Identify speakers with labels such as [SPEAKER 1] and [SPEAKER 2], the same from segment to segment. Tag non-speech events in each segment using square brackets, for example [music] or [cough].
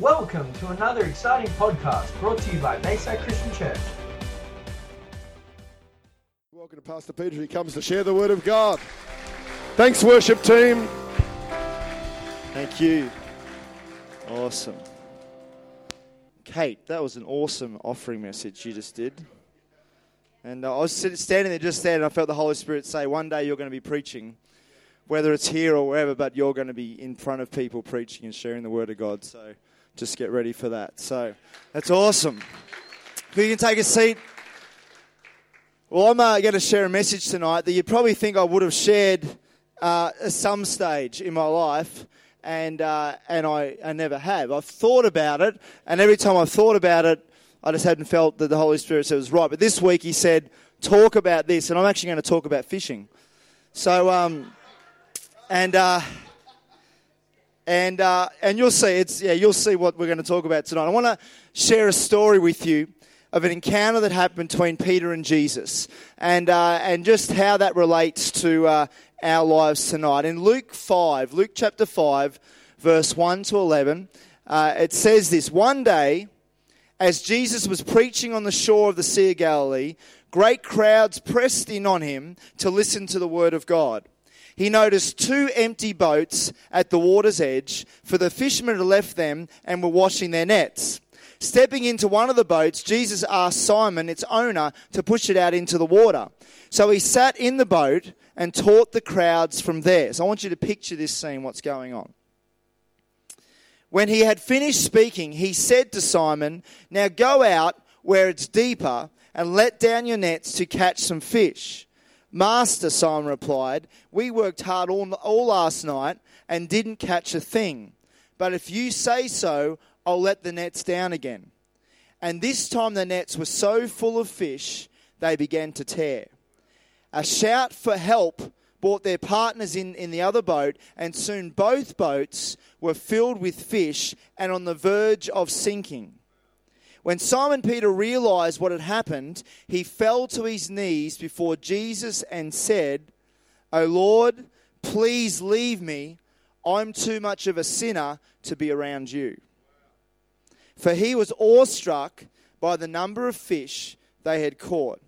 [SPEAKER 1] Welcome to another exciting podcast brought to you by Bayside Christian Church.
[SPEAKER 2] Welcome to Pastor Peter. He comes to share the word of God. Thanks, worship team.
[SPEAKER 3] Thank you. Awesome. Kate, that was an awesome offering message you just did. And uh, I was standing there just then, and I felt the Holy Spirit say, One day you're going to be preaching, whether it's here or wherever, but you're going to be in front of people preaching and sharing the Word of God. So just get ready for that. So that's awesome. If You can take a seat. Well, I'm uh, going to share a message tonight that you probably think I would have shared uh, at some stage in my life, and uh, and I, I never have. I've thought about it, and every time I've thought about it, I just hadn't felt that the Holy Spirit said it was right. But this week He said, "Talk about this," and I'm actually going to talk about fishing. So, um, and uh, and uh, and you'll see it's yeah you'll see what we're going to talk about tonight. I want to share a story with you of an encounter that happened between Peter and Jesus, and uh, and just how that relates to uh, our lives tonight. In Luke five, Luke chapter five, verse one to eleven, uh, it says this: One day, as Jesus was preaching on the shore of the Sea of Galilee, great crowds pressed in on him to listen to the word of God he noticed two empty boats at the water's edge, for the fishermen had left them and were washing their nets. Stepping into one of the boats, Jesus asked Simon, its owner, to push it out into the water. So he sat in the boat and taught the crowds from there. So I want you to picture this scene, what's going on. When he had finished speaking, he said to Simon, Now go out where it's deeper and let down your nets to catch some fish. Master, Simon replied, We worked hard all, all last night and didn't catch a thing. But if you say so, I'll let the nets down again. And this time the nets were so full of fish, they began to tear. A shout for help brought their partners in, in the other boat, and soon both boats were filled with fish and on the verge of sinking. When Simon Peter realized what had happened, he fell to his knees before Jesus and said, O Lord, please leave me. I'm too much of a sinner to be around you. For he was awestruck by the number of fish they had caught,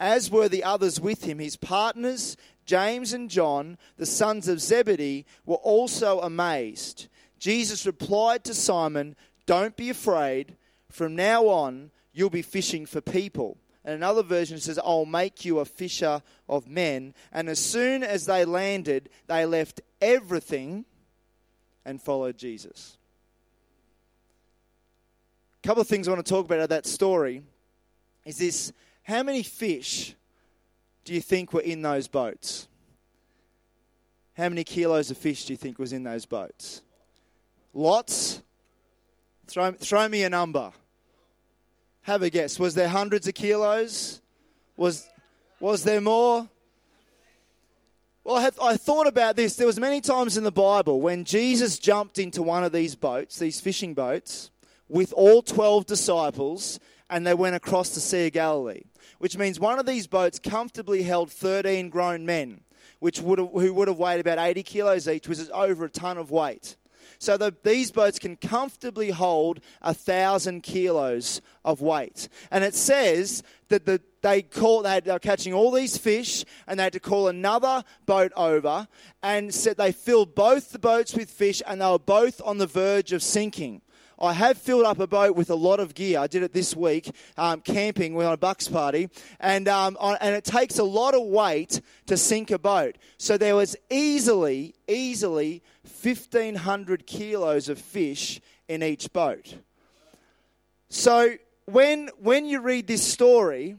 [SPEAKER 3] as were the others with him. His partners, James and John, the sons of Zebedee, were also amazed. Jesus replied to Simon, Don't be afraid. From now on, you'll be fishing for people. And another version says, I'll make you a fisher of men. And as soon as they landed, they left everything and followed Jesus. A couple of things I want to talk about out of that story is this how many fish do you think were in those boats? How many kilos of fish do you think was in those boats? Lots? Throw, throw me a number. Have a guess. Was there hundreds of kilos? Was, was there more? Well, I, have, I thought about this. There was many times in the Bible when Jesus jumped into one of these boats, these fishing boats, with all 12 disciples, and they went across the Sea of Galilee, which means one of these boats comfortably held 13 grown men, which would have, who would have weighed about 80 kilos each, which is over a ton of weight. So the, these boats can comfortably hold a thousand kilos of weight. And it says that the, they call they were catching all these fish, and they had to call another boat over, and said they filled both the boats with fish, and they were both on the verge of sinking. I have filled up a boat with a lot of gear. I did it this week, um, camping. We're on a bucks party, and um, on, and it takes a lot of weight to sink a boat. So there was easily, easily 1,500 kilos of fish in each boat. So when when you read this story,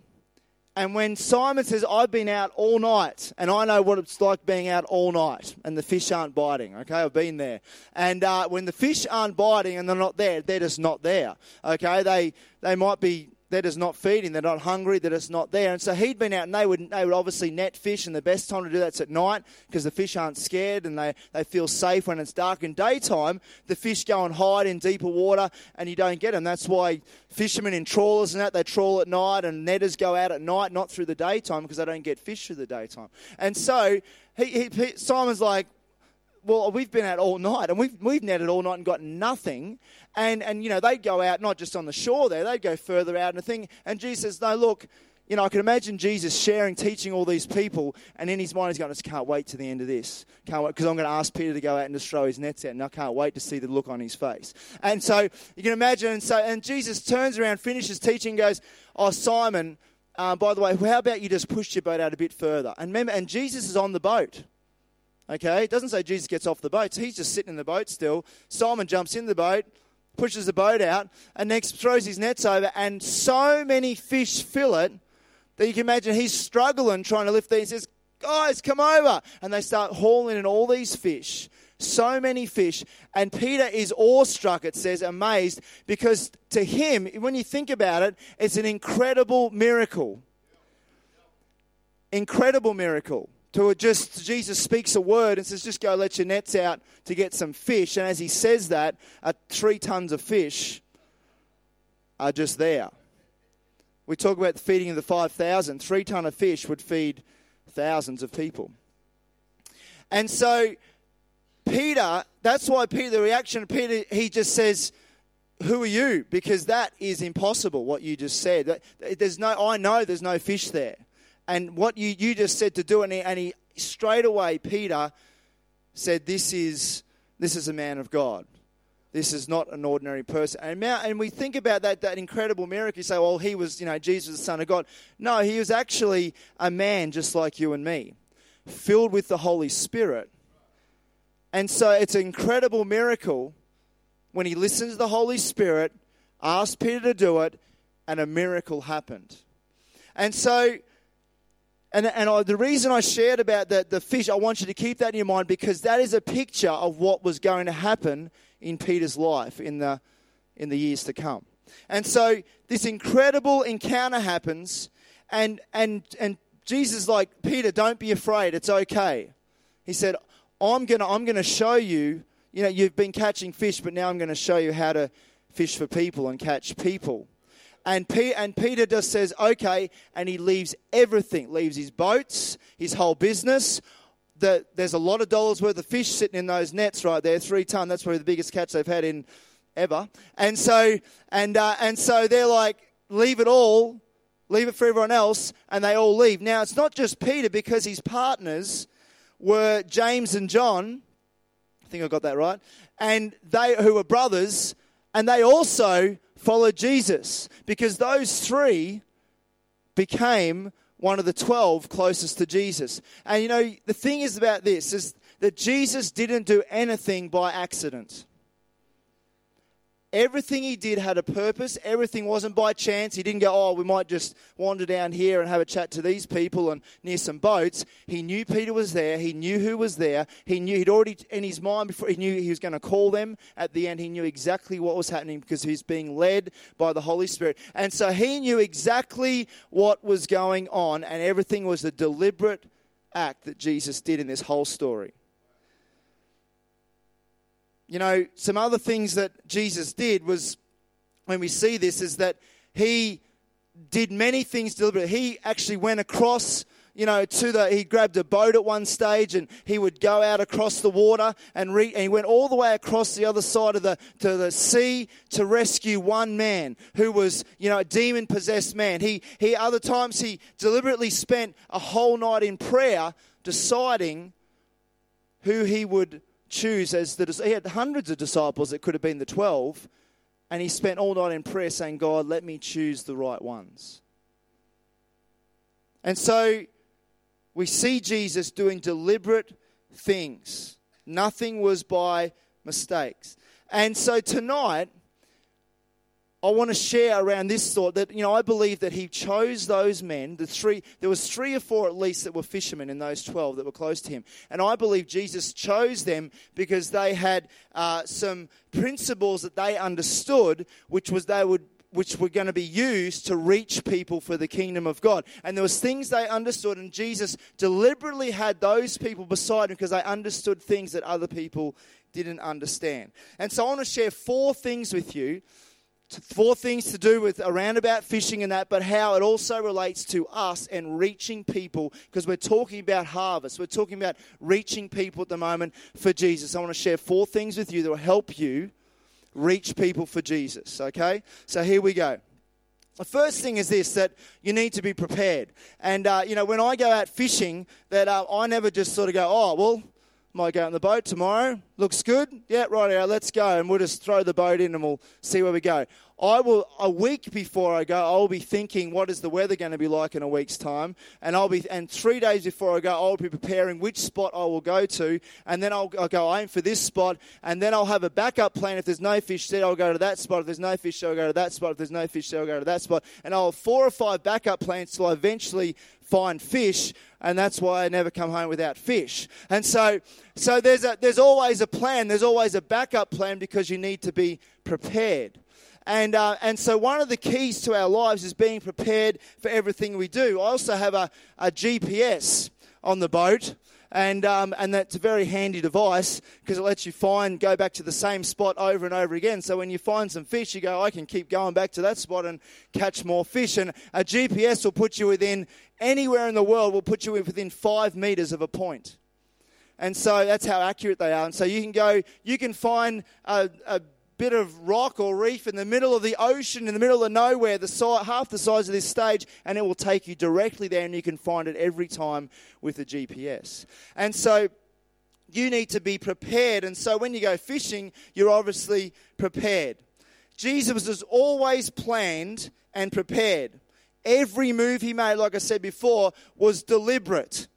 [SPEAKER 3] and when Simon says, I've been out all night, and I know what it's like being out all night, and the fish aren't biting, okay? I've been there. And uh, when the fish aren't biting and they're not there, they're just not there, okay? They, they might be they're just not feeding, they're not hungry, they're just not there. And so he'd been out and they would, they would obviously net fish, and the best time to do that's at night because the fish aren't scared and they, they feel safe when it's dark. In daytime, the fish go and hide in deeper water and you don't get them. That's why fishermen in trawlers and that, they trawl at night and netters go out at night, not through the daytime because they don't get fish through the daytime. And so he, he, Simon's like, well, we've been out all night and we've, we've netted all night and got nothing. And, and, you know, they'd go out not just on the shore there, they'd go further out and the thing. And Jesus says, no, look, you know, I can imagine Jesus sharing, teaching all these people, and in his mind he's going, I just can't wait to the end of this. Can't wait, because I'm going to ask Peter to go out and just throw his nets out, and I can't wait to see the look on his face. And so you can imagine, and so, and Jesus turns around, finishes teaching, goes, Oh, Simon, uh, by the way, how about you just push your boat out a bit further? And remember, and Jesus is on the boat. Okay, it doesn't say Jesus gets off the boat. So he's just sitting in the boat still. Simon jumps in the boat, pushes the boat out, and next throws his nets over, and so many fish fill it that you can imagine he's struggling trying to lift these. He says, Guys, come over. And they start hauling in all these fish. So many fish. And Peter is awestruck, it says, amazed, because to him, when you think about it, it's an incredible miracle. Incredible miracle to just Jesus speaks a word and says, "Just go, let your nets out to get some fish." And as he says that, uh, three tons of fish are just there. We talk about the feeding of the five thousand. Three ton of fish would feed thousands of people. And so, Peter, that's why Peter, the reaction of Peter, he just says, "Who are you?" Because that is impossible. What you just said. There's no. I know there's no fish there and what you, you just said to do, and he, and he straight away, Peter said, This is, this is a man of God. This is not an ordinary person. And, and we think about that, that incredible miracle. You say, well, he was, you know, Jesus, the Son of God. No, he was actually a man just like you and me, filled with the Holy Spirit. And so it's an incredible miracle when he listened to the Holy Spirit, asked Peter to do it, and a miracle happened. And so and, and I, the reason I shared about the, the fish, I want you to keep that in your mind because that is a picture of what was going to happen in Peter's life in the, in the years to come. And so this incredible encounter happens, and, and, and Jesus like, Peter, don't be afraid, it's okay. He said, I'm going to I'm going to show you, you know, you've been catching fish, but now I'm going to show you how to fish for people and catch people. And, P- and Peter just says, okay, and he leaves everything, leaves his boats, his whole business. The, there's a lot of dollars worth of fish sitting in those nets right there, three ton. That's probably the biggest catch they've had in ever. And so, and, uh, and so they're like, leave it all, leave it for everyone else, and they all leave. Now, it's not just Peter because his partners were James and John. I think I got that right. And they, who were brothers, and they also followed Jesus because those three became one of the 12 closest to Jesus. And you know, the thing is about this is that Jesus didn't do anything by accident. Everything he did had a purpose. Everything wasn't by chance. He didn't go, oh, we might just wander down here and have a chat to these people and near some boats. He knew Peter was there. He knew who was there. He knew he'd already, in his mind, before he knew he was going to call them. At the end, he knew exactly what was happening because he's being led by the Holy Spirit. And so he knew exactly what was going on, and everything was a deliberate act that Jesus did in this whole story you know, some other things that Jesus did was when we see this is that he did many things deliberately. He actually went across, you know, to the, he grabbed a boat at one stage and he would go out across the water and, re, and he went all the way across the other side of the, to the sea to rescue one man who was, you know, a demon possessed man. He, he, other times he deliberately spent a whole night in prayer deciding who he would choose as the he had hundreds of disciples it could have been the 12 and he spent all night in prayer saying god let me choose the right ones. And so we see jesus doing deliberate things. Nothing was by mistakes. And so tonight I want to share around this thought that you know I believe that he chose those men. The three there was three or four at least that were fishermen in those twelve that were close to him, and I believe Jesus chose them because they had uh, some principles that they understood, which was they would which were going to be used to reach people for the kingdom of God. And there was things they understood, and Jesus deliberately had those people beside him because they understood things that other people didn't understand. And so I want to share four things with you four things to do with around about fishing and that, but how it also relates to us and reaching people because we're talking about harvest. We're talking about reaching people at the moment for Jesus. I want to share four things with you that will help you reach people for Jesus. Okay? So here we go. The first thing is this that you need to be prepared. And, uh, you know, when I go out fishing, that uh, I never just sort of go, oh, well, might go out in the boat tomorrow. Looks good. Yeah, right. Out. Let's go, and we'll just throw the boat in, and we'll see where we go. I will a week before I go. I'll be thinking, what is the weather going to be like in a week's time? And I'll be and three days before I go, I'll be preparing which spot I will go to, and then I'll, I'll go aim for this spot, and then I'll have a backup plan. If there's no fish there, I'll go to that spot. If there's no fish there, I'll go to that spot. If there's no fish there, I'll go to that spot. And I'll have four or five backup plans till I eventually find fish and that's why I never come home without fish. And so, so there's, a, there's always a plan, there's always a backup plan because you need to be prepared. And, uh, and so, one of the keys to our lives is being prepared for everything we do. I also have a, a GPS on the boat and um, and that's a very handy device because it lets you find go back to the same spot over and over again. So when you find some fish, you go, I can keep going back to that spot and catch more fish. And a GPS will put you within anywhere in the world will put you within five meters of a point. And so that's how accurate they are. And so you can go, you can find a, a bit of rock or reef in the middle of the ocean, in the middle of nowhere, the size, half the size of this stage, and it will take you directly there, and you can find it every time with a GPS. And so you need to be prepared. And so when you go fishing, you're obviously prepared. Jesus was always planned and prepared. Every move he made, like I said before, was deliberate.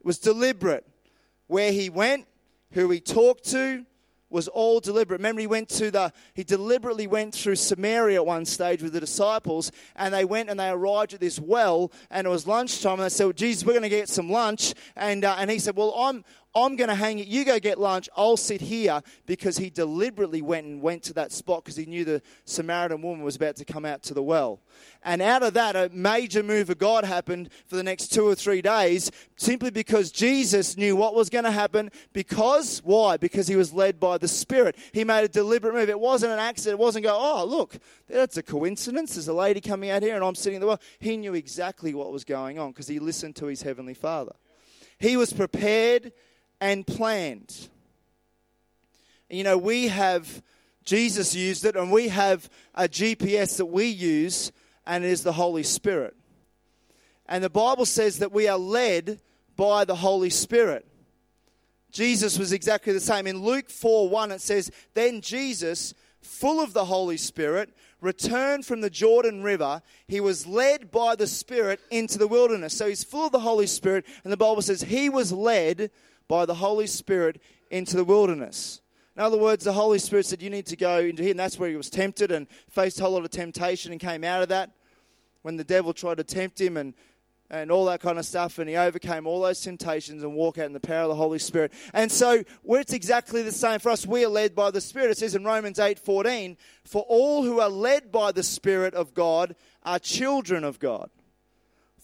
[SPEAKER 3] It was deliberate. Where he went, who he talked to, was all deliberate. Remember, he went to the, he deliberately went through Samaria at one stage with the disciples, and they went and they arrived at this well, and it was lunchtime, and they said, well, Jesus, we're going to get some lunch. And, uh, and he said, Well, I'm, I'm going to hang it. You go get lunch. I'll sit here because he deliberately went and went to that spot because he knew the Samaritan woman was about to come out to the well. And out of that, a major move of God happened for the next two or three days simply because Jesus knew what was going to happen. Because, why? Because he was led by the Spirit. He made a deliberate move. It wasn't an accident. It wasn't go, oh, look, that's a coincidence. There's a lady coming out here and I'm sitting in the well. He knew exactly what was going on because he listened to his Heavenly Father. He was prepared and planned. You know, we have, Jesus used it, and we have a GPS that we use, and it is the Holy Spirit. And the Bible says that we are led by the Holy Spirit. Jesus was exactly the same. In Luke 4 1, it says, Then Jesus, full of the Holy Spirit, returned from the Jordan River. He was led by the Spirit into the wilderness. So he's full of the Holy Spirit, and the Bible says he was led by the Holy Spirit into the wilderness. In other words, the Holy Spirit said, You need to go into here. And that's where he was tempted and faced a whole lot of temptation and came out of that when the devil tried to tempt him and, and all that kind of stuff. And he overcame all those temptations and walked out in the power of the Holy Spirit. And so it's exactly the same for us. We are led by the Spirit. It says in Romans 8 14, For all who are led by the Spirit of God are children of God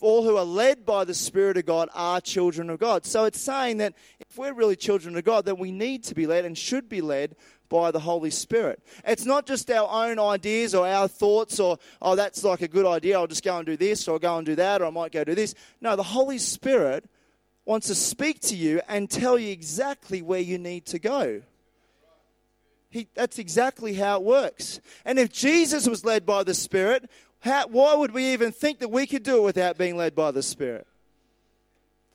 [SPEAKER 3] all who are led by the Spirit of God are children of God. So it's saying that if we're really children of God, then we need to be led and should be led by the Holy Spirit. It's not just our own ideas or our thoughts or, oh, that's like a good idea, I'll just go and do this or I'll go and do that or I might go do this. No, the Holy Spirit wants to speak to you and tell you exactly where you need to go. He, that's exactly how it works. And if Jesus was led by the Spirit, how, why would we even think that we could do it without being led by the Spirit?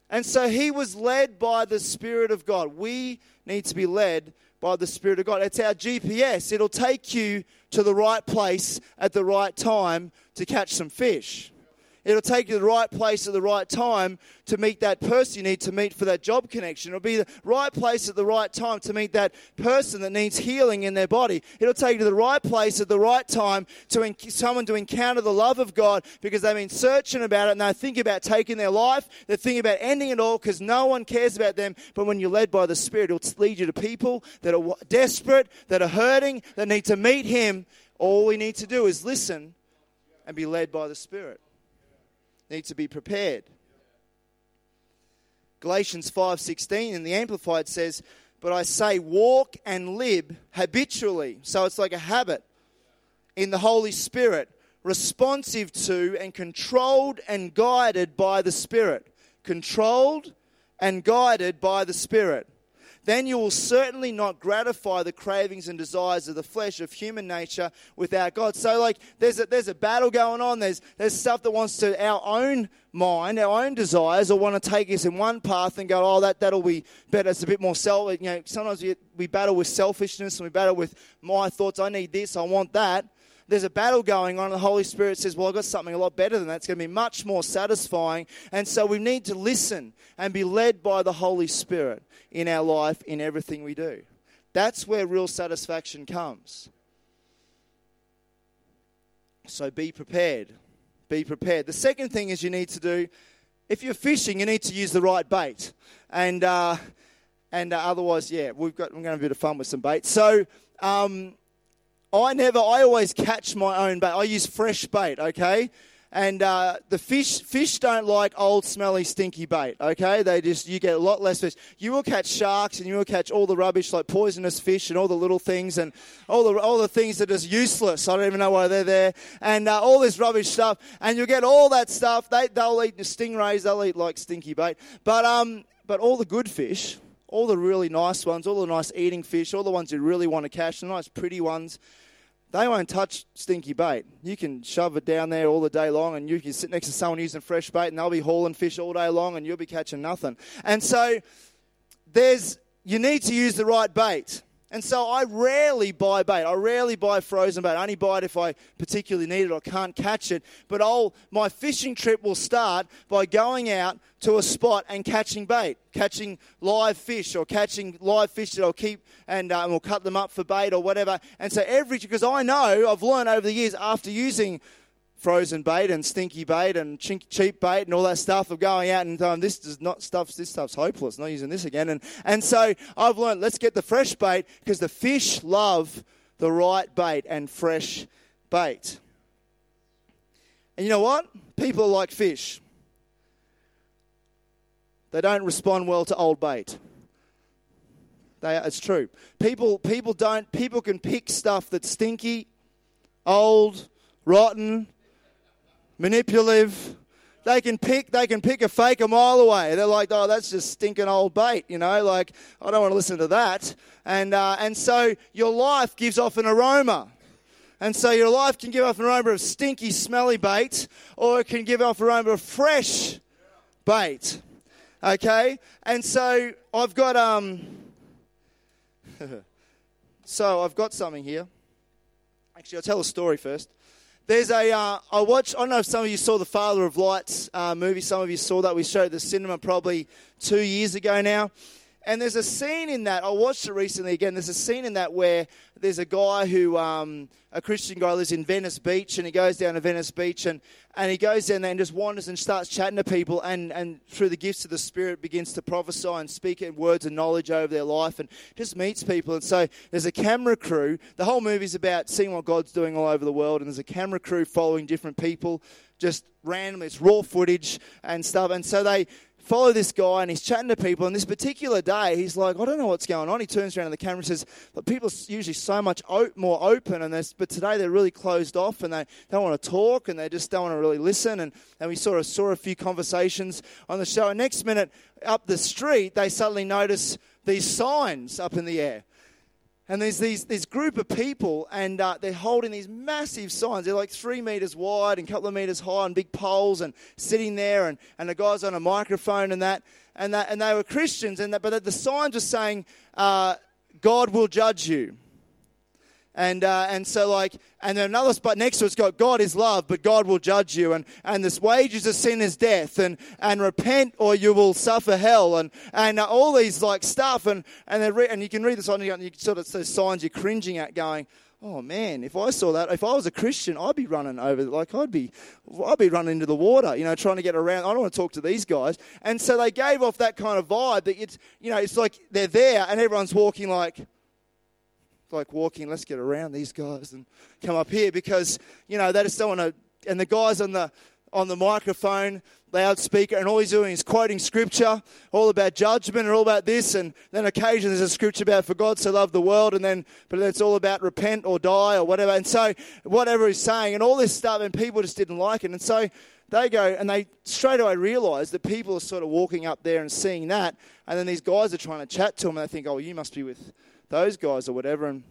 [SPEAKER 3] And so he was led by the Spirit of God. We need to be led by the Spirit of God. It's our GPS. It'll take you to the right place at the right time to catch some fish. It'll take you to the right place at the right time to meet that person you need to meet for that job connection. It'll be the right place at the right time to meet that person that needs healing in their body. It'll take you to the right place at the right time to en- someone to encounter the love of God because they've been searching about it and they think about taking their life. They think about ending it all because no one cares about them. But when you're led by the Spirit, it'll lead you to people that are desperate, that are hurting, that need to meet Him. All we need to do is listen and be led by the Spirit need to be prepared. Galatians 5:16 in the amplified says, "But I say walk and live habitually." So it's like a habit. in the Holy Spirit, responsive to and controlled and guided by the Spirit. Controlled and guided by the Spirit then you will certainly not gratify the cravings and desires of the flesh of human nature without God. So, like, there's a, there's a battle going on. There's, there's stuff that wants to, our own mind, our own desires, or want to take us in one path and go, oh, that, that'll be better. It's a bit more self. You know, sometimes we, we battle with selfishness and we battle with my thoughts. I need this, I want that there's a battle going on, and the Holy Spirit says, Well, I've got something a lot better than that. It's going to be much more satisfying. And so we need to listen and be led by the Holy Spirit in our life, in everything we do. That's where real satisfaction comes. So be prepared. Be prepared. The second thing is you need to do, if you're fishing, you need to use the right bait. And, uh, and uh, otherwise, yeah, we've got, we're going to have a bit of fun with some bait. So, um, I never, I always catch my own bait. I use fresh bait, okay? And uh, the fish, fish don't like old, smelly, stinky bait. Okay, they just you get a lot less fish. You will catch sharks, and you will catch all the rubbish like poisonous fish and all the little things and all the all the things that is useless. I don't even know why they're there, and uh, all this rubbish stuff. And you'll get all that stuff. They they'll eat the stingrays. They'll eat like stinky bait. But um, but all the good fish, all the really nice ones, all the nice eating fish, all the ones you really want to catch, the nice pretty ones they won't touch stinky bait. You can shove it down there all the day long, and you can sit next to someone using fresh bait, and they'll be hauling fish all day long, and you'll be catching nothing. And so, there's you need to use the right bait. And so I rarely buy bait. I rarely buy frozen bait. I only buy it if I particularly need it or can't catch it. But I'll, my fishing trip will start by going out to a spot and catching bait, catching live fish or catching live fish that I'll keep and um, we'll cut them up for bait or whatever. And so every, because I know, I've learned over the years after using frozen bait and stinky bait and cheap bait and all that stuff of going out and um, this is not stuff this stuff's hopeless not using this again. And and so I've learned let's get the fresh bait because the fish love the right bait and fresh bait. And you know what? People like fish. They don't respond well to old bait. They, it's true. People people don't people can pick stuff that's stinky old rotten manipulative. They can pick, they can pick a fake a mile away. They're like, oh, that's just stinking old bait, you know. Like, I don't want to listen to that. And uh, and so your life gives off an aroma. And so your life can give off an aroma of stinky, smelly bait, or it can give off an aroma of fresh bait. Okay? And so I've got um [laughs] so I've got something here. Actually, I'll tell a story first. There's a, uh, I watched, I don't know if some of you saw the Father of Lights uh, movie. Some of you saw that. We showed the cinema probably two years ago now. And there's a scene in that, I watched it recently again. There's a scene in that where there's a guy who, um, a Christian guy, lives in Venice Beach, and he goes down to Venice Beach, and, and he goes down there and just wanders and starts chatting to people, and, and through the gifts of the Spirit begins to prophesy and speak in words of knowledge over their life, and just meets people. And so there's a camera crew. The whole movie's about seeing what God's doing all over the world, and there's a camera crew following different people, just randomly. It's raw footage and stuff. And so they follow this guy and he's chatting to people. And this particular day, he's like, I don't know what's going on. He turns around to the camera and says, but people are usually so much more open, and but today they're really closed off and they don't want to talk and they just don't want to really listen. And, and we sort of saw a few conversations on the show. And next minute, up the street, they suddenly notice these signs up in the air. And there's these, this group of people, and uh, they're holding these massive signs. They're like three meters wide and a couple of meters high on big poles, and sitting there, and, and the guy's on a microphone and that. And, that, and they were Christians, and that, but the signs were saying, uh, God will judge you. And, uh, and so, like, and then another spot next to it's got God is love, but God will judge you. And, and this wages of sin is death. And, and repent or you will suffer hell. And, and uh, all these, like, stuff. And, and, re- and you can read this on, and you sort of, those signs you're cringing at going, oh man, if I saw that, if I was a Christian, I'd be running over, like I'd be, I'd be running into the water, you know, trying to get around. I don't want to talk to these guys. And so they gave off that kind of vibe that it's, you know, it's like they're there and everyone's walking like, like walking, let's get around these guys and come up here because, you know, they just don't want to. And the guys on the on the microphone, loudspeaker, and all he's doing is quoting scripture, all about judgment and all about this, and then occasionally there's a scripture about for God so loved the world, and then but then it's all about repent or die or whatever. And so whatever he's saying, and all this stuff, and people just didn't like it. And so they go and they straight away realise that people are sort of walking up there and seeing that, and then these guys are trying to chat to them, and they think, oh, you must be with those guys or whatever, and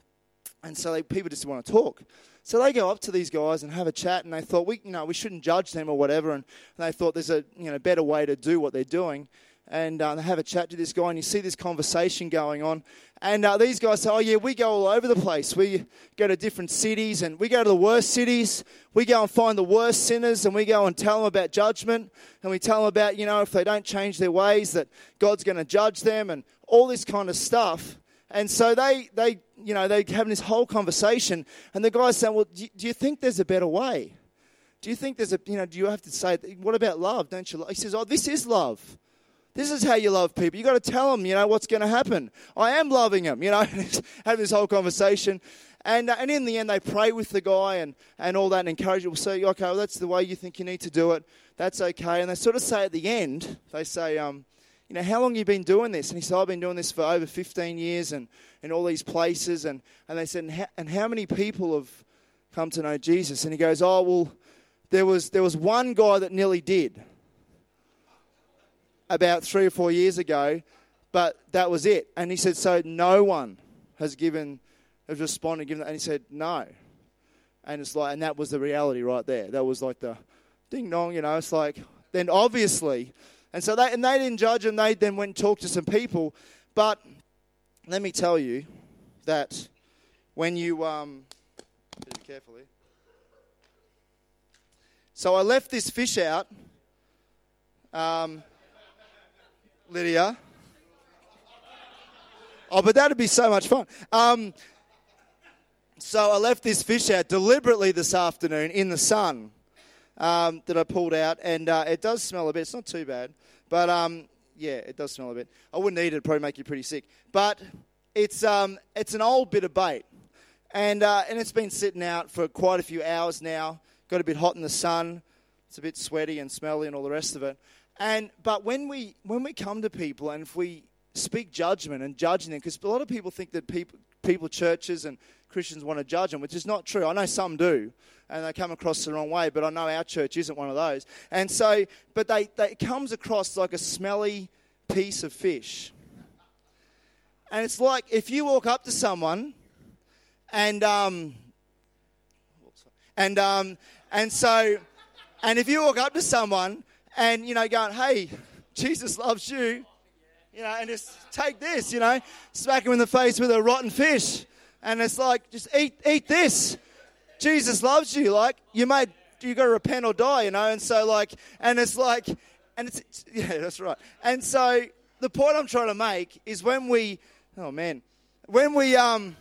[SPEAKER 3] and so they, people just want to talk. So they go up to these guys and have a chat, and they thought, we, you know, we shouldn't judge them or whatever. And, and they thought there's a you know better way to do what they're doing. And uh, they have a chat to this guy, and you see this conversation going on. And uh, these guys say, "Oh yeah, we go all over the place. We go to different cities, and we go to the worst cities. We go and find the worst sinners, and we go and tell them about judgment, and we tell them about you know if they don't change their ways, that God's going to judge them, and all this kind of stuff." And so they, they, you know, they're having this whole conversation, and the guy's saying, "Well, do you, think there's a better way? Do you think there's a, you know, do you have to say, what about love? Don't you?" He says, "Oh, this is love. This is how you love people. You've got to tell them, you know, what's going to happen. I am loving them, [laughs] you know." having this whole conversation, and uh, and in the end, they pray with the guy and and all that, and encourage him. Say, "Okay, well, that's the way you think you need to do it. That's okay." And they sort of say at the end, they say, um, you know, how long you been doing this? And he said, I've been doing this for over 15 years and in all these places. And, and they said, and how, and how many people have come to know Jesus? And he goes, oh, well, there was, there was one guy that nearly did about three or four years ago, but that was it. And he said, so no one has given, has responded, given. And he said, no. And it's like, and that was the reality right there. That was like the ding dong, you know, it's like, then obviously and so they, and they didn't judge him. They then went and talked to some people. But let me tell you that when you, um. So I left this fish out, um, Lydia. Oh, but that'd be so much fun. Um, so I left this fish out deliberately this afternoon in the sun um, that I pulled out, and uh, it does smell a bit. It's not too bad, but um, yeah, it does smell a bit. I wouldn't eat it; it'd probably make you pretty sick. But it's um, it's an old bit of bait, and uh, and it's been sitting out for quite a few hours now. Got a bit hot in the sun. It's a bit sweaty and smelly and all the rest of it. And but when we when we come to people and if we speak judgment and judging them, because a lot of people think that people people churches and Christians want to judge them, which is not true. I know some do, and they come across the wrong way, but I know our church isn't one of those. And so, but they, they it comes across like a smelly piece of fish. And it's like if you walk up to someone and um, and um, and so and if you walk up to someone and you know going, hey, [laughs] Jesus loves you, you know, and just take this, you know, smack him in the face with a rotten fish. And it's like, just eat, eat this. Jesus loves you. Like, you made, you got to repent or die, you know. And so, like, and it's like, and it's, [laughs] yeah, that's right. And so, the point I'm trying to make is when we, oh man, when we, um,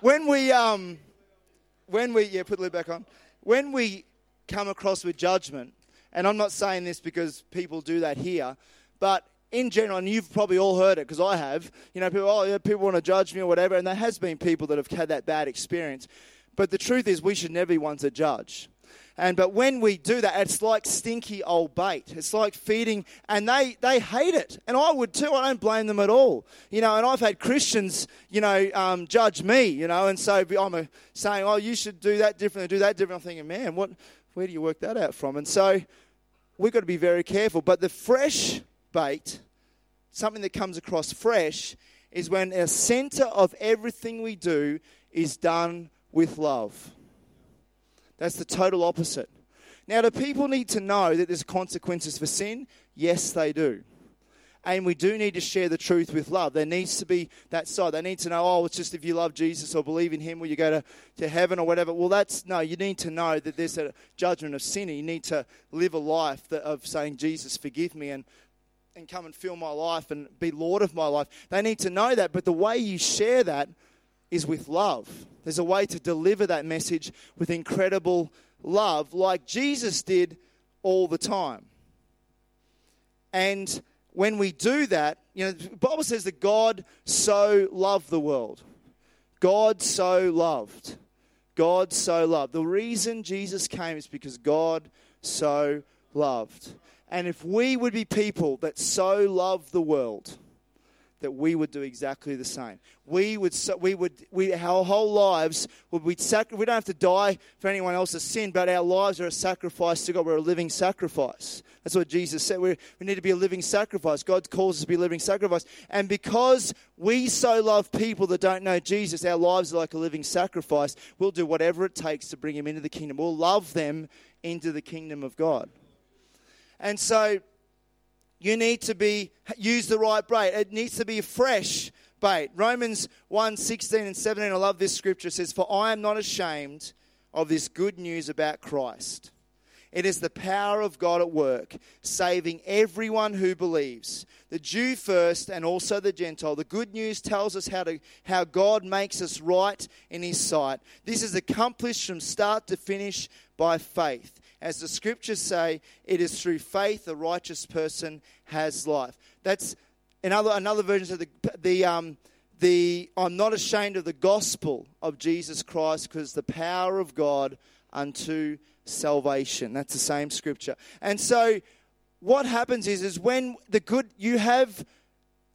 [SPEAKER 3] when we, um, when we, yeah, put the lid back on. When we come across with judgment, and I'm not saying this because people do that here, but in general, and you've probably all heard it because I have, you know, people, oh, yeah, people want to judge me or whatever, and there has been people that have had that bad experience. But the truth is, we should never be ones to judge. And but when we do that, it's like stinky old bait. It's like feeding, and they they hate it, and I would too. I don't blame them at all, you know. And I've had Christians, you know, um, judge me, you know, and so I'm a, saying, oh, you should do that differently, do that different. I'm thinking, man, what? Where do you work that out from? And so we've got to be very careful. But the fresh bait, something that comes across fresh, is when a center of everything we do is done with love. That's the total opposite. Now, do people need to know that there's consequences for sin? Yes, they do. And we do need to share the truth with love. There needs to be that side. They need to know, oh, it's just if you love Jesus or believe in Him, will you go to, to heaven or whatever. Well, that's no, you need to know that there's a judgment of sin. You need to live a life that, of saying, Jesus, forgive me and, and come and fill my life and be Lord of my life. They need to know that. But the way you share that is with love. There's a way to deliver that message with incredible love, like Jesus did all the time. And when we do that, you know, the Bible says that God so loved the world. God so loved. God so loved. The reason Jesus came is because God so loved. And if we would be people that so love the world, that we would do exactly the same. We would, we would, we, our whole lives would we sac- we don't have to die for anyone else's sin, but our lives are a sacrifice to God. We're a living sacrifice. That's what Jesus said. we we need to be a living sacrifice. God calls us to be a living sacrifice. And because we so love people that don't know Jesus, our lives are like a living sacrifice. We'll do whatever it takes to bring them into the kingdom. We'll love them into the kingdom of God. And so you need to be use the right bait. It needs to be fresh bait. Romans 1, 16 and 17. I love this scripture. It says, For I am not ashamed of this good news about Christ. It is the power of God at work, saving everyone who believes, the Jew first and also the Gentile. The good news tells us how, to, how God makes us right in His sight. This is accomplished from start to finish by faith. As the scriptures say, it is through faith a righteous person has life. That's another another version of the the um, the I'm not ashamed of the gospel of Jesus Christ because the power of God unto salvation. That's the same scripture. And so what happens is is when the good you have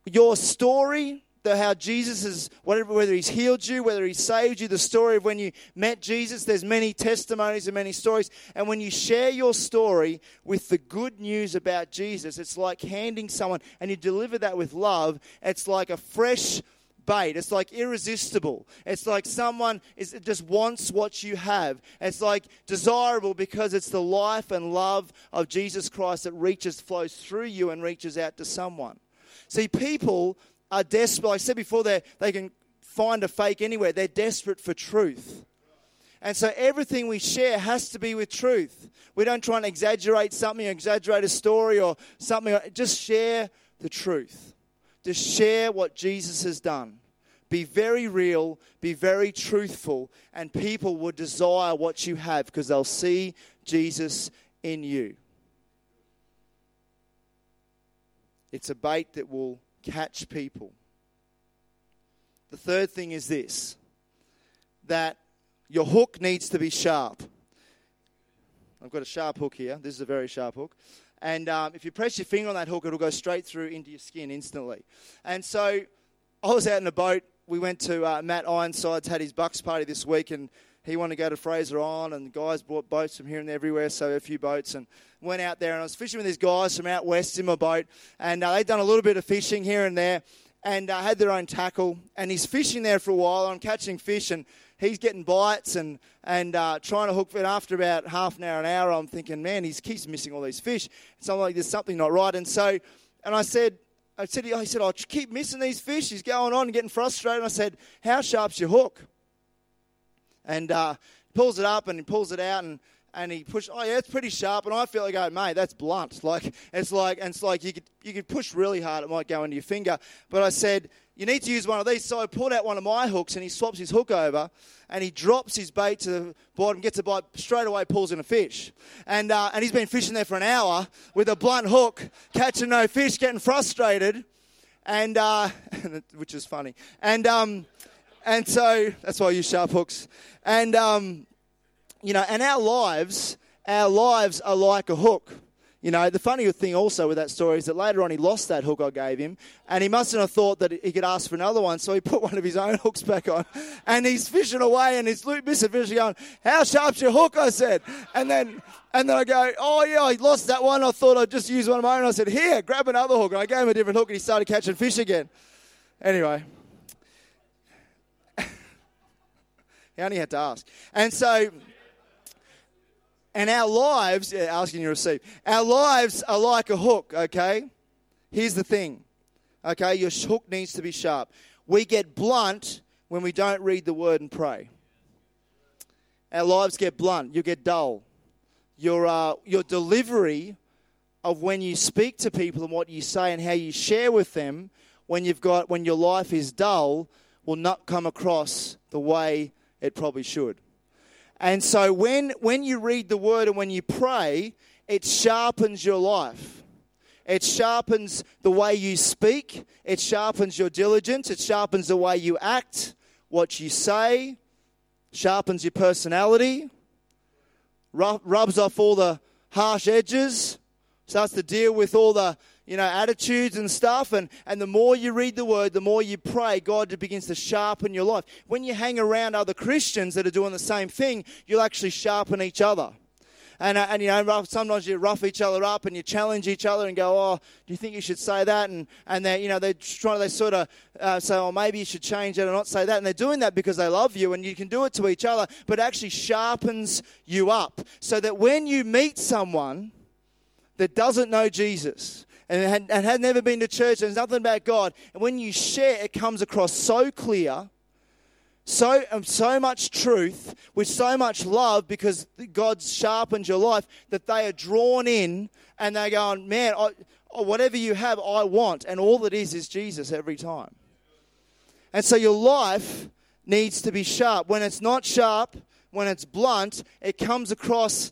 [SPEAKER 3] your story the, how Jesus is, whatever, whether he's healed you, whether he saved you, the story of when you met Jesus, there's many testimonies and many stories. And when you share your story with the good news about Jesus, it's like handing someone, and you deliver that with love, it's like a fresh bait. It's like irresistible. It's like someone is, just wants what you have. It's like desirable because it's the life and love of Jesus Christ that reaches, flows through you and reaches out to someone. See, people are desperate. Like I said before, they they can find a fake anywhere. They're desperate for truth. And so everything we share has to be with truth. We don't try and exaggerate something, exaggerate a story or something. Just share the truth. Just share what Jesus has done. Be very real, be very truthful, and people will desire what you have because they'll see Jesus in you. It's a bait that will catch people. The third thing is this that your hook needs to be sharp. I've got a sharp hook here. This is a very sharp hook. And um, if you press your finger on that hook, it'll go straight through into your skin instantly. And so I was out in a boat. We went to uh, Matt Ironside's had his Bucks party this week, and he wanted to go to Fraser Island, and the guys brought boats from here and everywhere, so a few boats, and went out there, and I was fishing with these guys from out west in my boat, and uh, they'd done a little bit of fishing here and there, and uh, had their own tackle, and he's fishing there for a while, I'm catching fish, and he's getting bites and, and uh, trying to hook it. After about half an hour, an hour, I'm thinking, man, he keeps missing all these fish. So I'm like, there's something not right, and so, and I said, I said, he said, I keep missing these fish. He's going on and getting frustrated. I said, how sharp's your hook? And uh, pulls it up and he pulls it out and and he pushed. Oh yeah, it's pretty sharp. And I feel like, oh mate, that's blunt. [laughs] Like it's like and it's like you could you could push really hard, it might go into your finger. But I said you need to use one of these. So I pulled out one of my hooks and he swaps his hook over and he drops his bait to the bottom, gets a bite straight away, pulls in a fish. And uh, and he's been fishing there for an hour with a blunt hook, catching no fish, getting frustrated, and uh, [laughs] which is funny. And um, and so that's why I use sharp hooks. And, um, you know, and our lives, our lives are like a hook. You know, the funny thing also with that story is that later on he lost that hook I gave him, and he mustn't have thought that he could ask for another one, so he [laughs] put one of his own hooks back on, and he's fishing away, and he's missing fishing going, "How sharp's your hook?" I said, and then and then I go, "Oh yeah, I lost that one. I thought I'd just use one of my own." I said, "Here, grab another hook," and I gave him a different hook, and he started catching fish again. Anyway, He only had to ask. And so, and our lives, yeah, asking you to receive, our lives are like a hook, okay? Here's the thing, okay? Your hook needs to be sharp. We get blunt when we don't read the word and pray. Our lives get blunt. You get dull. Your, uh, your delivery of when you speak to people and what you say and how you share with them when you've got when your life is dull will not come across the way it probably should. And so when, when you read the word and when you pray, it sharpens your life. It sharpens the way you speak. It sharpens your diligence. It sharpens the way you act, what you say. sharpens your personality, rubs off all the harsh edges, starts to deal with all the you know attitudes and stuff and, and the more you read the word the more you pray god begins to sharpen your life when you hang around other christians that are doing the same thing you'll actually sharpen each other and, uh, and you know, sometimes you rough each other up and you challenge each other and go, oh, do you think you should say that? And, and they, you know, they're trying, they sort of uh, say, oh, maybe you should change it or not say that. And they're doing that because they love you and you can do it to each other, but actually sharpens you up so that when you meet someone that doesn't know Jesus, and had, and had never been to church, and there's nothing about God. And when you share, it comes across so clear so, um, so much truth with so much love because God sharpens your life that they are drawn in and they're going, man, I, whatever you have, I want. And all it is is Jesus every time. And so your life needs to be sharp. When it's not sharp, when it's blunt, it comes across.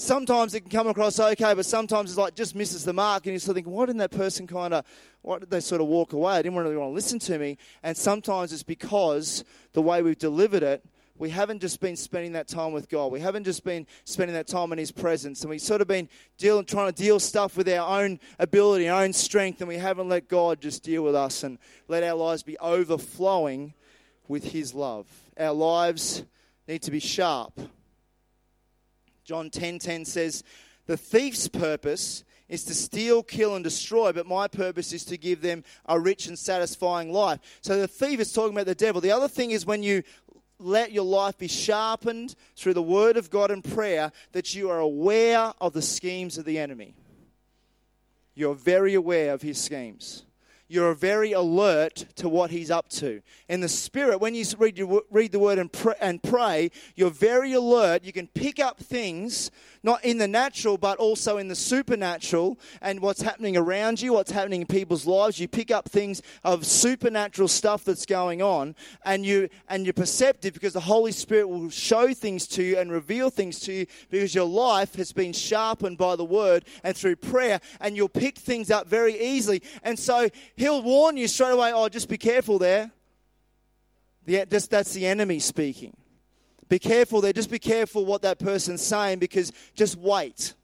[SPEAKER 3] Sometimes it can come across okay, but sometimes it's like just misses the mark, and you're sort of thinking, "Why didn't that person kind of why did they sort of walk away? I didn't really want to listen to me. And sometimes it's because the way we've delivered it, we haven't just been spending that time with God. We haven't just been spending that time in His presence. And we've sort of been dealing, trying to deal stuff with our own ability, our own strength, and we haven't let God just deal with us and let our lives be overflowing with His love. Our lives need to be sharp. John 10:10 10, 10 says, "The thief's purpose is to steal, kill, and destroy, but my purpose is to give them a rich and satisfying life. So the thief is talking about the devil. The other thing is when you let your life be sharpened through the word of God and prayer, that you are aware of the schemes of the enemy. You're very aware of his schemes you're very alert to what he's up to. In the spirit, when you read, read the word and pray, and pray, you're very alert. You can pick up things, not in the natural, but also in the supernatural, and what's happening around you, what's happening in people's lives. You pick up things of supernatural stuff that's going on, and, you, and you're perceptive because the Holy Spirit will show things to you and reveal things to you because your life has been sharpened by the word and through prayer, and you'll pick things up very easily. And so he'll warn you straight away, oh, just be careful there. The, just, that's the enemy speaking. Be careful there. Just be careful what that person's saying because just wait.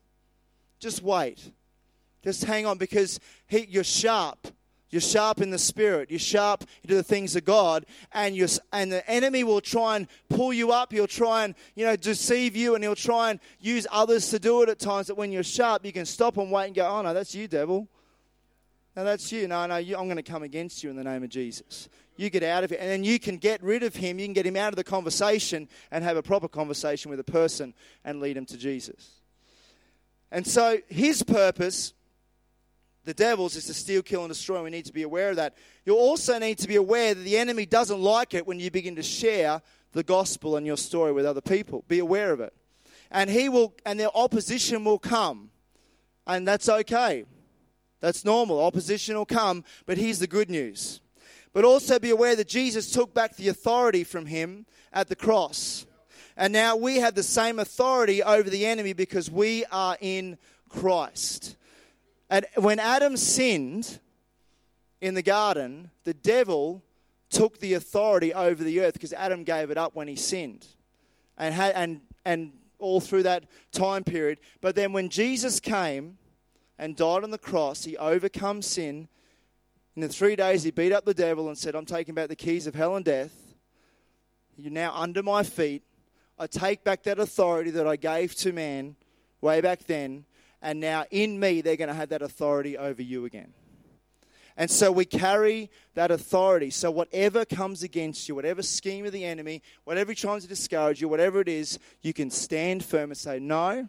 [SPEAKER 3] Just wait. Just hang on because he, you're sharp. You're sharp in the spirit. You're sharp into the things of God, and you and the enemy will try and pull you up. He'll try and you know deceive you, and he'll try and use others to do it at times. That when you're sharp, you can stop and wait and go, "Oh no, that's you, devil. No, that's you. No, no, you, I'm going to come against you in the name of Jesus. You get out of it, and then you can get rid of him. You can get him out of the conversation and have a proper conversation with a person and lead him to Jesus. And so his purpose, the devil's, is to steal, kill, and destroy. We need to be aware of that. You also need to be aware that the enemy doesn't like it when you begin to share the gospel and your story with other people. Be aware of it. And he will, and their opposition will come. And that's okay. That's normal. Opposition will come, but here's the good news. But also be aware that Jesus took back the authority from him at the cross. And now we have the same authority over the enemy because we are in Christ. And when Adam sinned in the garden, the devil took the authority over the earth because Adam gave it up when he sinned. And, had, and, and all through that time period. But then when Jesus came, and died on the cross, he overcome sin. In the three days, he beat up the devil and said, I'm taking back the keys of hell and death. You're now under my feet. I take back that authority that I gave to man way back then, and now in me, they're going to have that authority over you again. And so we carry that authority. So whatever comes against you, whatever scheme of the enemy, whatever he tries to discourage you, whatever it is, you can stand firm and say, No,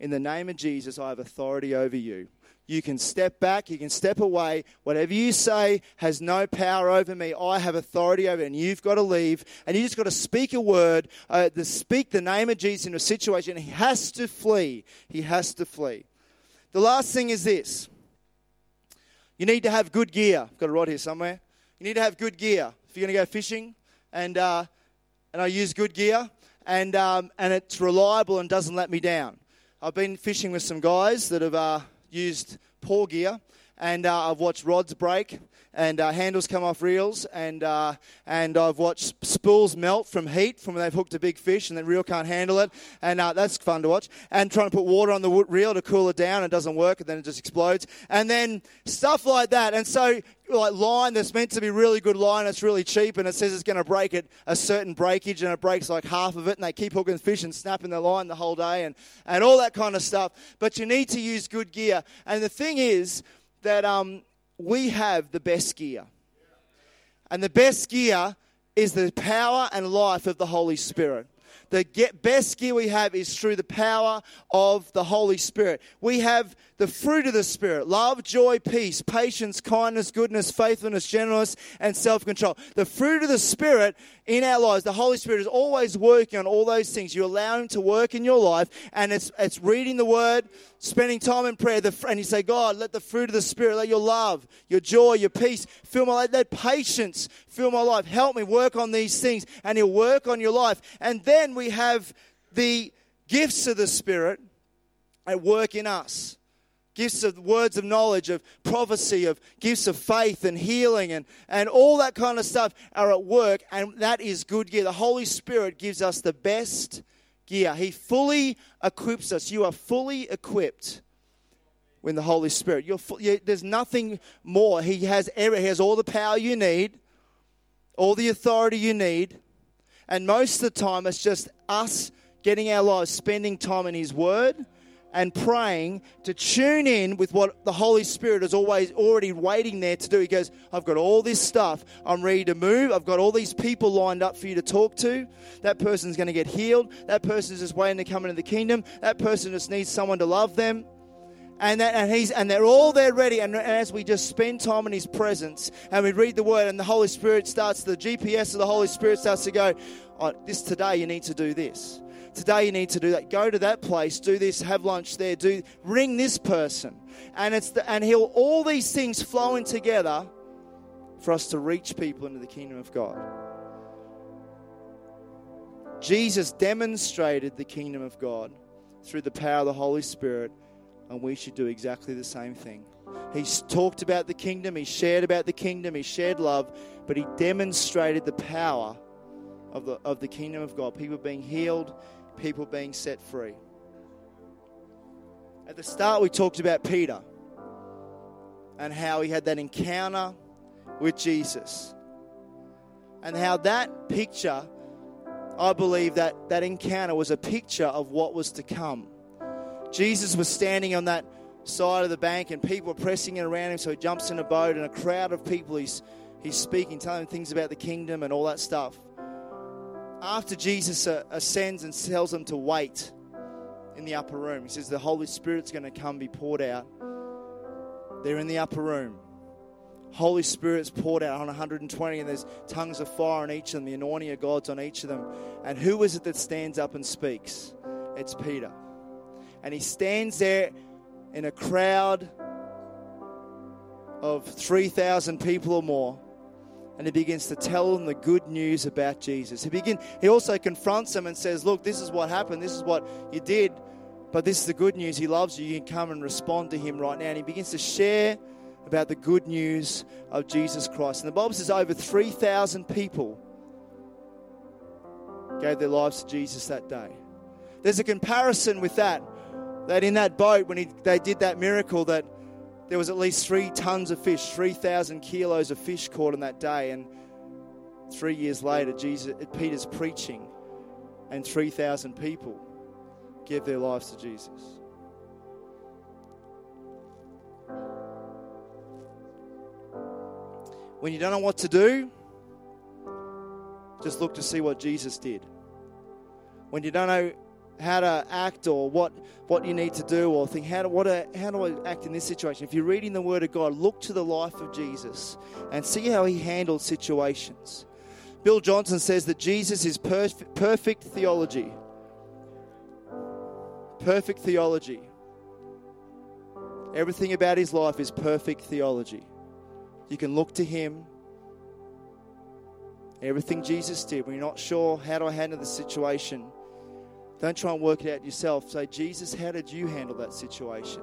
[SPEAKER 3] in the name of Jesus, I have authority over you. You can step back, you can step away. Whatever you say has no power over me. I have authority over it, and you've got to leave. And you just got to speak a word, uh, speak the name of Jesus in a situation. He has to flee. He has to flee. The last thing is this you need to have good gear. I've got it right here somewhere. You need to have good gear. If you're going to go fishing, and, uh, and I use good gear, and, um, and it's reliable and doesn't let me down. I've been fishing with some guys that have uh, used poor gear, and uh, I've watched rods break, and uh, handles come off reels, and uh, and I've watched spools melt from heat from when they've hooked a big fish and the reel can't handle it, and uh, that's fun to watch. And trying to put water on the reel to cool it down, and it doesn't work, and then it just explodes, and then stuff like that. And so like line that's meant to be really good line, it's really cheap, and it says it's going to break at a certain breakage, and it breaks like half of it, and they keep hooking fish and snapping the line the whole day, and, and all that kind of stuff. But you need to use good gear. And the thing is that um, we have the best gear. And the best gear is the power and life of the Holy Spirit. The best gear we have is through the power of the Holy Spirit. We have the fruit of the Spirit love, joy, peace, patience, kindness, goodness, faithfulness, gentleness, and self control. The fruit of the Spirit in our lives, the Holy Spirit is always working on all those things. You allow Him to work in your life, and it's, it's reading the Word, spending time in prayer, the, and you say, God, let the fruit of the Spirit, let your love, your joy, your peace fill my life, let patience fill my life. Help me work on these things, and He'll work on your life. And then we have the gifts of the Spirit at work in us gifts of words of knowledge, of prophecy, of gifts of faith and healing, and, and all that kind of stuff are at work, and that is good gear. The Holy Spirit gives us the best gear. He fully equips us. You are fully equipped when the Holy Spirit. You're full, you, there's nothing more. He has, every, he has all the power you need, all the authority you need, and most of the time it's just us getting our lives, spending time in His Word and praying to tune in with what the Holy Spirit is always already waiting there to do. He goes, I've got all this stuff. I'm ready to move. I've got all these people lined up for you to talk to. That person's going to get healed. That person's just waiting to come into the kingdom. That person just needs someone to love them. And, that, and, he's, and they're all there ready. And, as we just spend time in His presence and we read the Word, and the Holy Spirit starts, the GPS of the Holy Spirit starts to go, oh, This today, you need to do this Today you need to do that. Go to that place, do this, have lunch there, do ring this person. And it's the, and he'll all these things flowing together for us to reach people into the kingdom of God. Jesus demonstrated the kingdom of God through the power of the Holy Spirit, and we should do exactly the same thing. He's talked about the kingdom, he shared about the kingdom, he shared love, but he demonstrated the power of the, of the kingdom of God. People being healed, people being set free. At the start, we talked about Peter and how he had that encounter with Jesus. And how that picture, I believe that that encounter was a picture of what was to come. Jesus was standing on that side of the bank and people were pressing in around him, so he jumps in a boat and a crowd of people he's, he's speaking, telling things about the kingdom and all that stuff after Jesus uh, ascends and tells them to wait in the upper room, he says the Holy Spirit's going to come be poured out. They're in the upper room. Holy Spirit's poured out on 120, and there's tongues of fire on each of them, the anointing of God's on each of them. And who is it that stands up and speaks? It's Peter. And he stands there in a crowd of 3,000 people or more and he begins to tell them the good news about Jesus. He begin, he also confronts them and says, "Look, this is what happened. This is what you did, but this is the good news. He loves you. You can come and respond to him right now." And he begins to share about the good news of Jesus Christ. And the Bible says over 3,000 people gave their lives to Jesus that day. There's a comparison with that that in that boat when he, they did that miracle that there was at least three tons of fish, 3,000 kilos of fish caught in that day. And three years later, Jesus, Peter's preaching, and 3,000 people give their lives to Jesus. When you don't know what to do, just look to see what Jesus did. When you don't know how to act or what, what you need to do or think, how do, what, how do I act in this situation? If you're reading the Word of God, look to the life of Jesus and see how he handled situations. Bill Johnson says that Jesus is perf- perfect theology. Perfect theology. Everything about his life is perfect theology. You can look to him. Everything Jesus did, when you're not sure how do I handle the situation, don't try and work it out yourself. Say, Jesus, how did you handle that situation?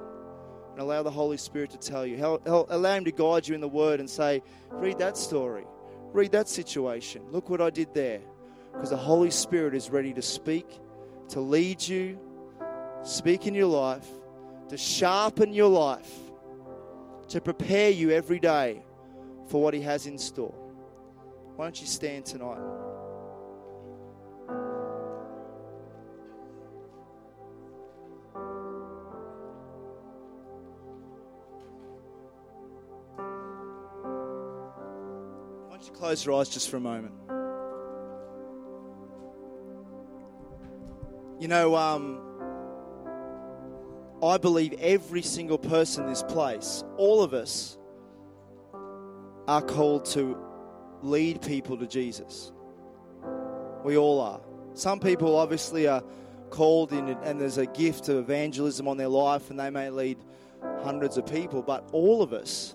[SPEAKER 3] and allow the Holy Spirit to tell you. Allow Him to guide you in the Word and say, read that story, read that situation. Look what I did there. Because the Holy Spirit is ready to speak, to lead you, speak in your life, to sharpen your life, to prepare you every day for what He has in store. Why don't you stand tonight? You close your eyes just for a moment? You know, um, I believe every single person in this place, all of us, are called to lead people to Jesus. We all are. Some people obviously are called in, and there's a gift of evangelism on their life, and they may lead hundreds of people, but all of us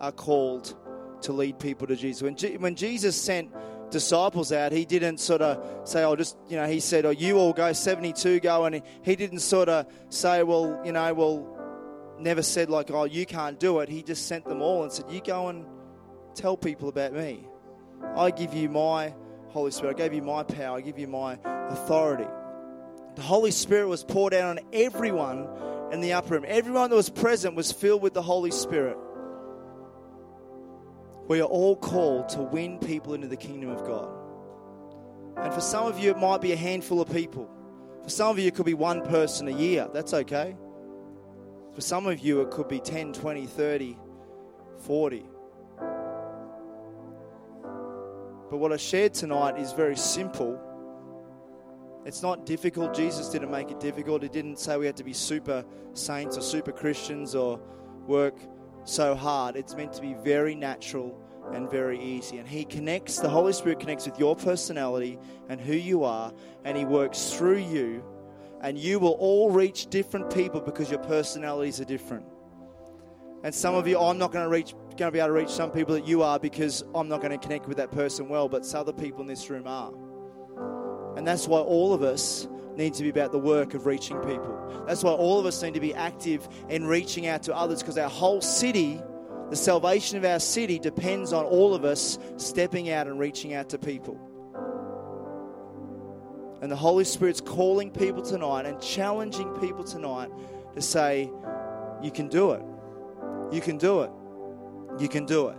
[SPEAKER 3] are called to lead people to Jesus. When, Je- when Jesus sent disciples out, he didn't sort of say, oh, just, you know, he said, oh, you all go, 72 go, and he didn't sort of say, well, you know, well, never said like, oh, you can't do it. He just sent them all and said, you go and tell people about me. I give you my Holy Spirit. I gave you my power. I give you my authority. The Holy Spirit was poured out on everyone in the upper room. Everyone that was present was filled with the Holy Spirit. We are all called to win people into the kingdom of God. And for some of you, it might be a handful of people. For some of you, it could be one person a year. That's okay. For some of you, it could be 10, 20, 30, 40. But what I shared tonight is very simple. It's not difficult. Jesus didn't make it difficult. He didn't say we had to be super saints or super Christians or work so hard. It's meant to be very natural and very easy. And He connects, the Holy Spirit connects with your personality and who you are, and He works through you. And you will all reach different people because your personalities are different. And some of you, oh, I'm not going to reach, going to be able to reach some people that you are because I'm not going to connect with that person well, but some other people in this room are. And that's why all of us need to be about the work of reaching people. That's why all of us need to be active in reaching out to others because our whole city, the salvation of our city, depends on all of us stepping out and reaching out to people. And the Holy Spirit's calling people tonight and challenging people tonight to say, You can do it. You can do it. You can do it.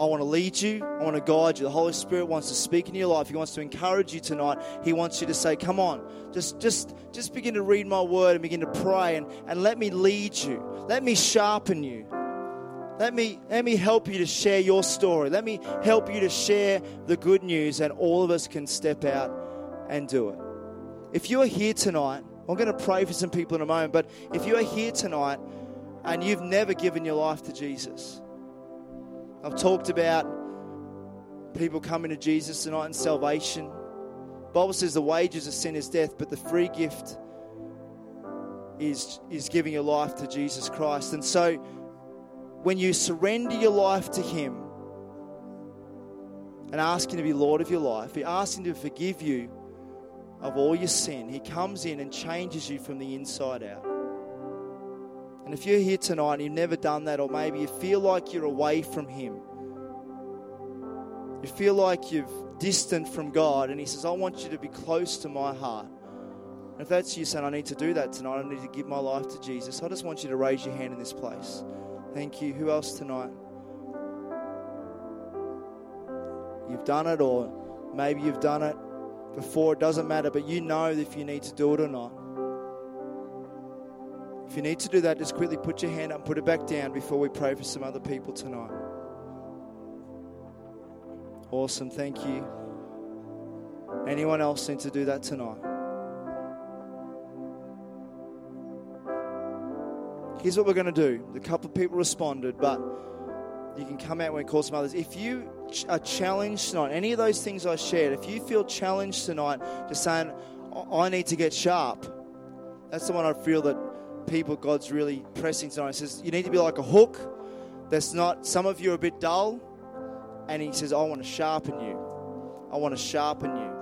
[SPEAKER 3] I want to lead you. I want to guide you. The Holy Spirit wants to speak in your life. He wants to encourage you tonight. He wants you to say, "Come on, just just just begin to read my word and begin to pray and, and let me lead you. Let me sharpen you. Let me let me help you to share your story. Let me help you to share the good news and all of us can step out and do it. If you are here tonight, I'm going to pray for some people in a moment, but if you are here tonight and you've never given your life to Jesus, I've talked about people coming to Jesus tonight and salvation. Bible says the wages of sin is death, but the free gift is, is giving your life to Jesus Christ. And so when you surrender your life to Him and ask Him to be Lord of your life, you ask Him to forgive you of all your sin, He comes in and changes you from the inside out. And if you're here tonight and you've never done that, or maybe you feel like you're away from Him, you feel like you've distant from God, and He says, I want you to be close to my heart. And if that's you saying, I need to do that tonight, I need to give my life to Jesus, I just want you to raise your hand in this place. Thank you. Who else tonight? You've done it, or maybe you've done it before, it doesn't matter, but you know if you need to do it or not. If you need to do that, just quickly put your hand up and put it back down before we pray for some other people tonight. Awesome, thank you. Anyone else need to do that tonight? Here's what we're going to do. A couple of people responded, but you can come out we call some others. If you are challenged tonight, any of those things I shared, if you feel challenged tonight, just saying, I need to get sharp, that's the one I feel that people God's really pressing tonight. He says, You need to be like a hook that's not, some of you are a bit dull, and He says, I want to sharpen you. I want to sharpen you.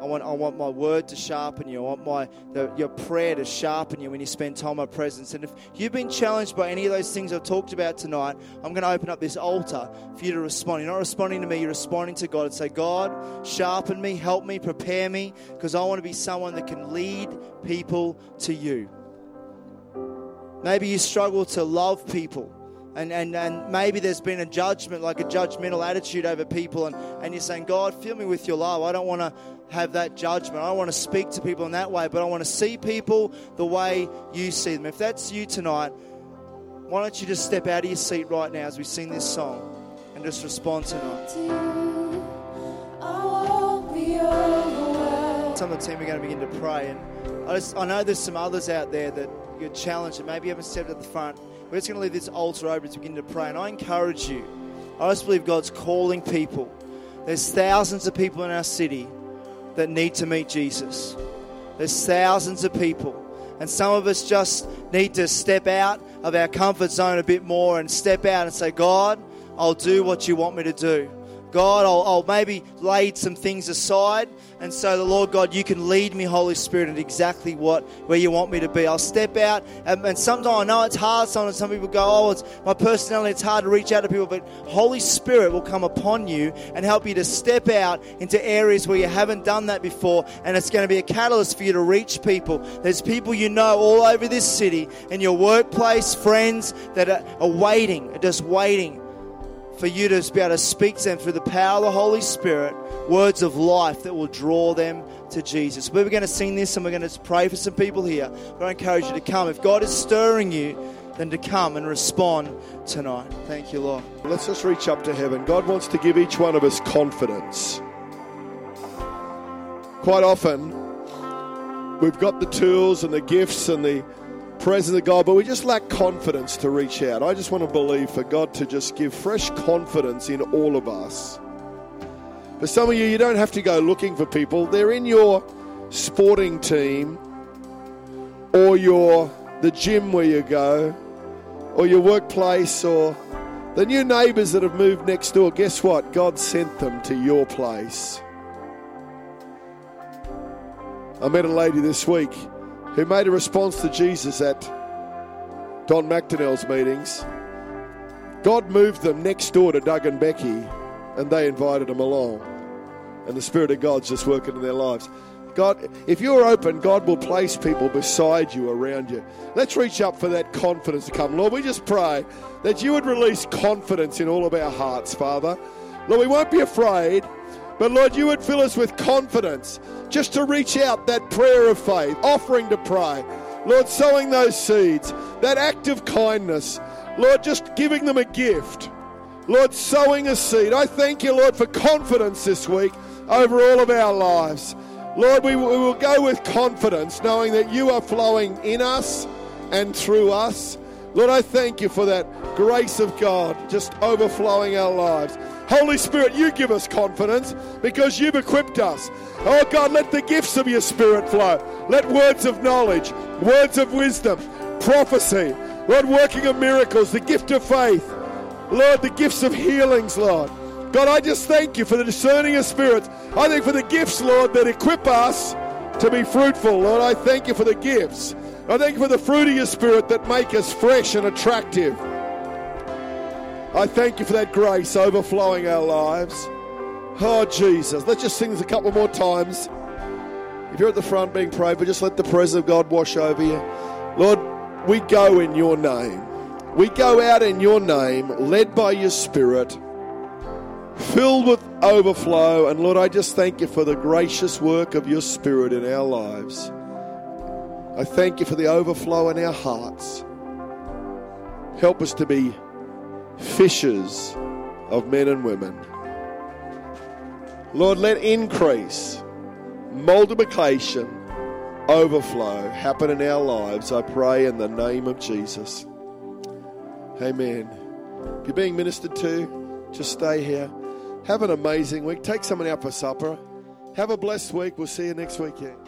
[SPEAKER 3] I want, I want my word to sharpen you. I want my the, your prayer to sharpen you when you spend time in my presence. And if you've been challenged by any of those things I've talked about tonight, I'm going to open up this altar for you to respond. You're not responding to me, you're responding to God and say, God, sharpen me, help me, prepare me, because I want to be someone that can lead people to you. Maybe you struggle to love people and, and, and maybe there's been a judgment, like a judgmental attitude over people, and, and you're saying, God, fill me with your love. I don't want to have that judgment. I don't want to speak to people in that way, but I want to see people the way you see them. If that's you tonight, why don't you just step out of your seat right now as we sing this song and just respond tonight? Some of the team are going to begin to pray, and I, just, I know there's some others out there that you're challenged and maybe you haven't stepped at the front. We're just going to leave this altar open to begin to pray. And I encourage you, I just believe God's calling people. There's thousands of people in our city that need to meet Jesus. There's thousands of people. And some of us just need to step out of our comfort zone a bit more and step out and say, God, I'll do what you want me to do. God, I'll, I'll, maybe lay some things aside. And so, the Lord God, you can lead me, Holy Spirit, in exactly what where you want me to be. I'll step out, and, and sometimes I know it's hard. Sometimes some people go, "Oh, it's my personality. It's hard to reach out to people." But Holy Spirit will come upon you and help you to step out into areas where you haven't done that before, and it's going to be a catalyst for you to reach people. There's people you know all over this city, in your workplace, friends that are, are waiting, are just waiting for you to be able to speak to them through the power of the Holy Spirit, words of life that will draw them to Jesus. We're going to sing this and we're going to pray for some people here. But I encourage you to come. If God is stirring you, then to come and respond tonight. Thank you, Lord.
[SPEAKER 2] Let's just reach up to heaven. God wants to give each one of us confidence. Quite often, we've got the tools and the gifts and the presence of God, but we just lack confidence to reach out. I just want to believe for God to just give fresh confidence in all of us. For some of you, you don't have to go looking for people, they're in your sporting team or your the gym where you go or your workplace or the new neighbors that have moved next door. Guess what? God sent them to your place. I met a lady this week who made a response to Jesus at Don McDonnell's meetings. God moved them next door to Doug and Becky, and they invited them along. And the Spirit of God's just working in their lives. God, if you're open, God will place people beside you, around you. Let's reach up for that confidence to come. Lord, we just pray that you would release confidence in all of our hearts, Father. Lord, we won't be afraid, but Lord, you would fill us with confidence just to reach out that prayer of faith, offering to pray. Lord, sowing those seeds, that act of kindness. Lord, just giving them a gift. Lord, sowing a seed. I thank you, Lord, for confidence this week over all of our lives. Lord, we, we will go with confidence, knowing that you are flowing in us and through us. Lord, I thank you for that grace of God just overflowing our lives. Holy Spirit, you give us confidence because you've equipped us. Oh God, let the gifts of your Spirit flow. Let words of knowledge, words of wisdom, prophecy, Lord, working of miracles, the gift of faith, Lord, the gifts of healings, Lord. God, I just thank you for the discerning of spirits. I thank for the gifts, Lord, that equip us to be fruitful. Lord, I thank you for the gifts. I thank you for the fruit of your spirit that make us fresh and attractive. I thank you for that grace overflowing our lives. Oh, Jesus. Let's just sing this a couple more times. If you're at the front being prayed, but just let the presence of God wash over you. Lord, we go in your name. We go out in your name, led by your spirit, filled with overflow. And Lord, I just thank you for the gracious work of your spirit in our lives. I thank you for the overflow in our hearts. Help us to be fishers of men and women. Lord, let increase, multiplication, overflow happen in our lives. I pray in the name of Jesus. Amen. If you're being ministered to, just stay here. Have an amazing week. Take someone out for supper. Have a blessed week. We'll see you next weekend.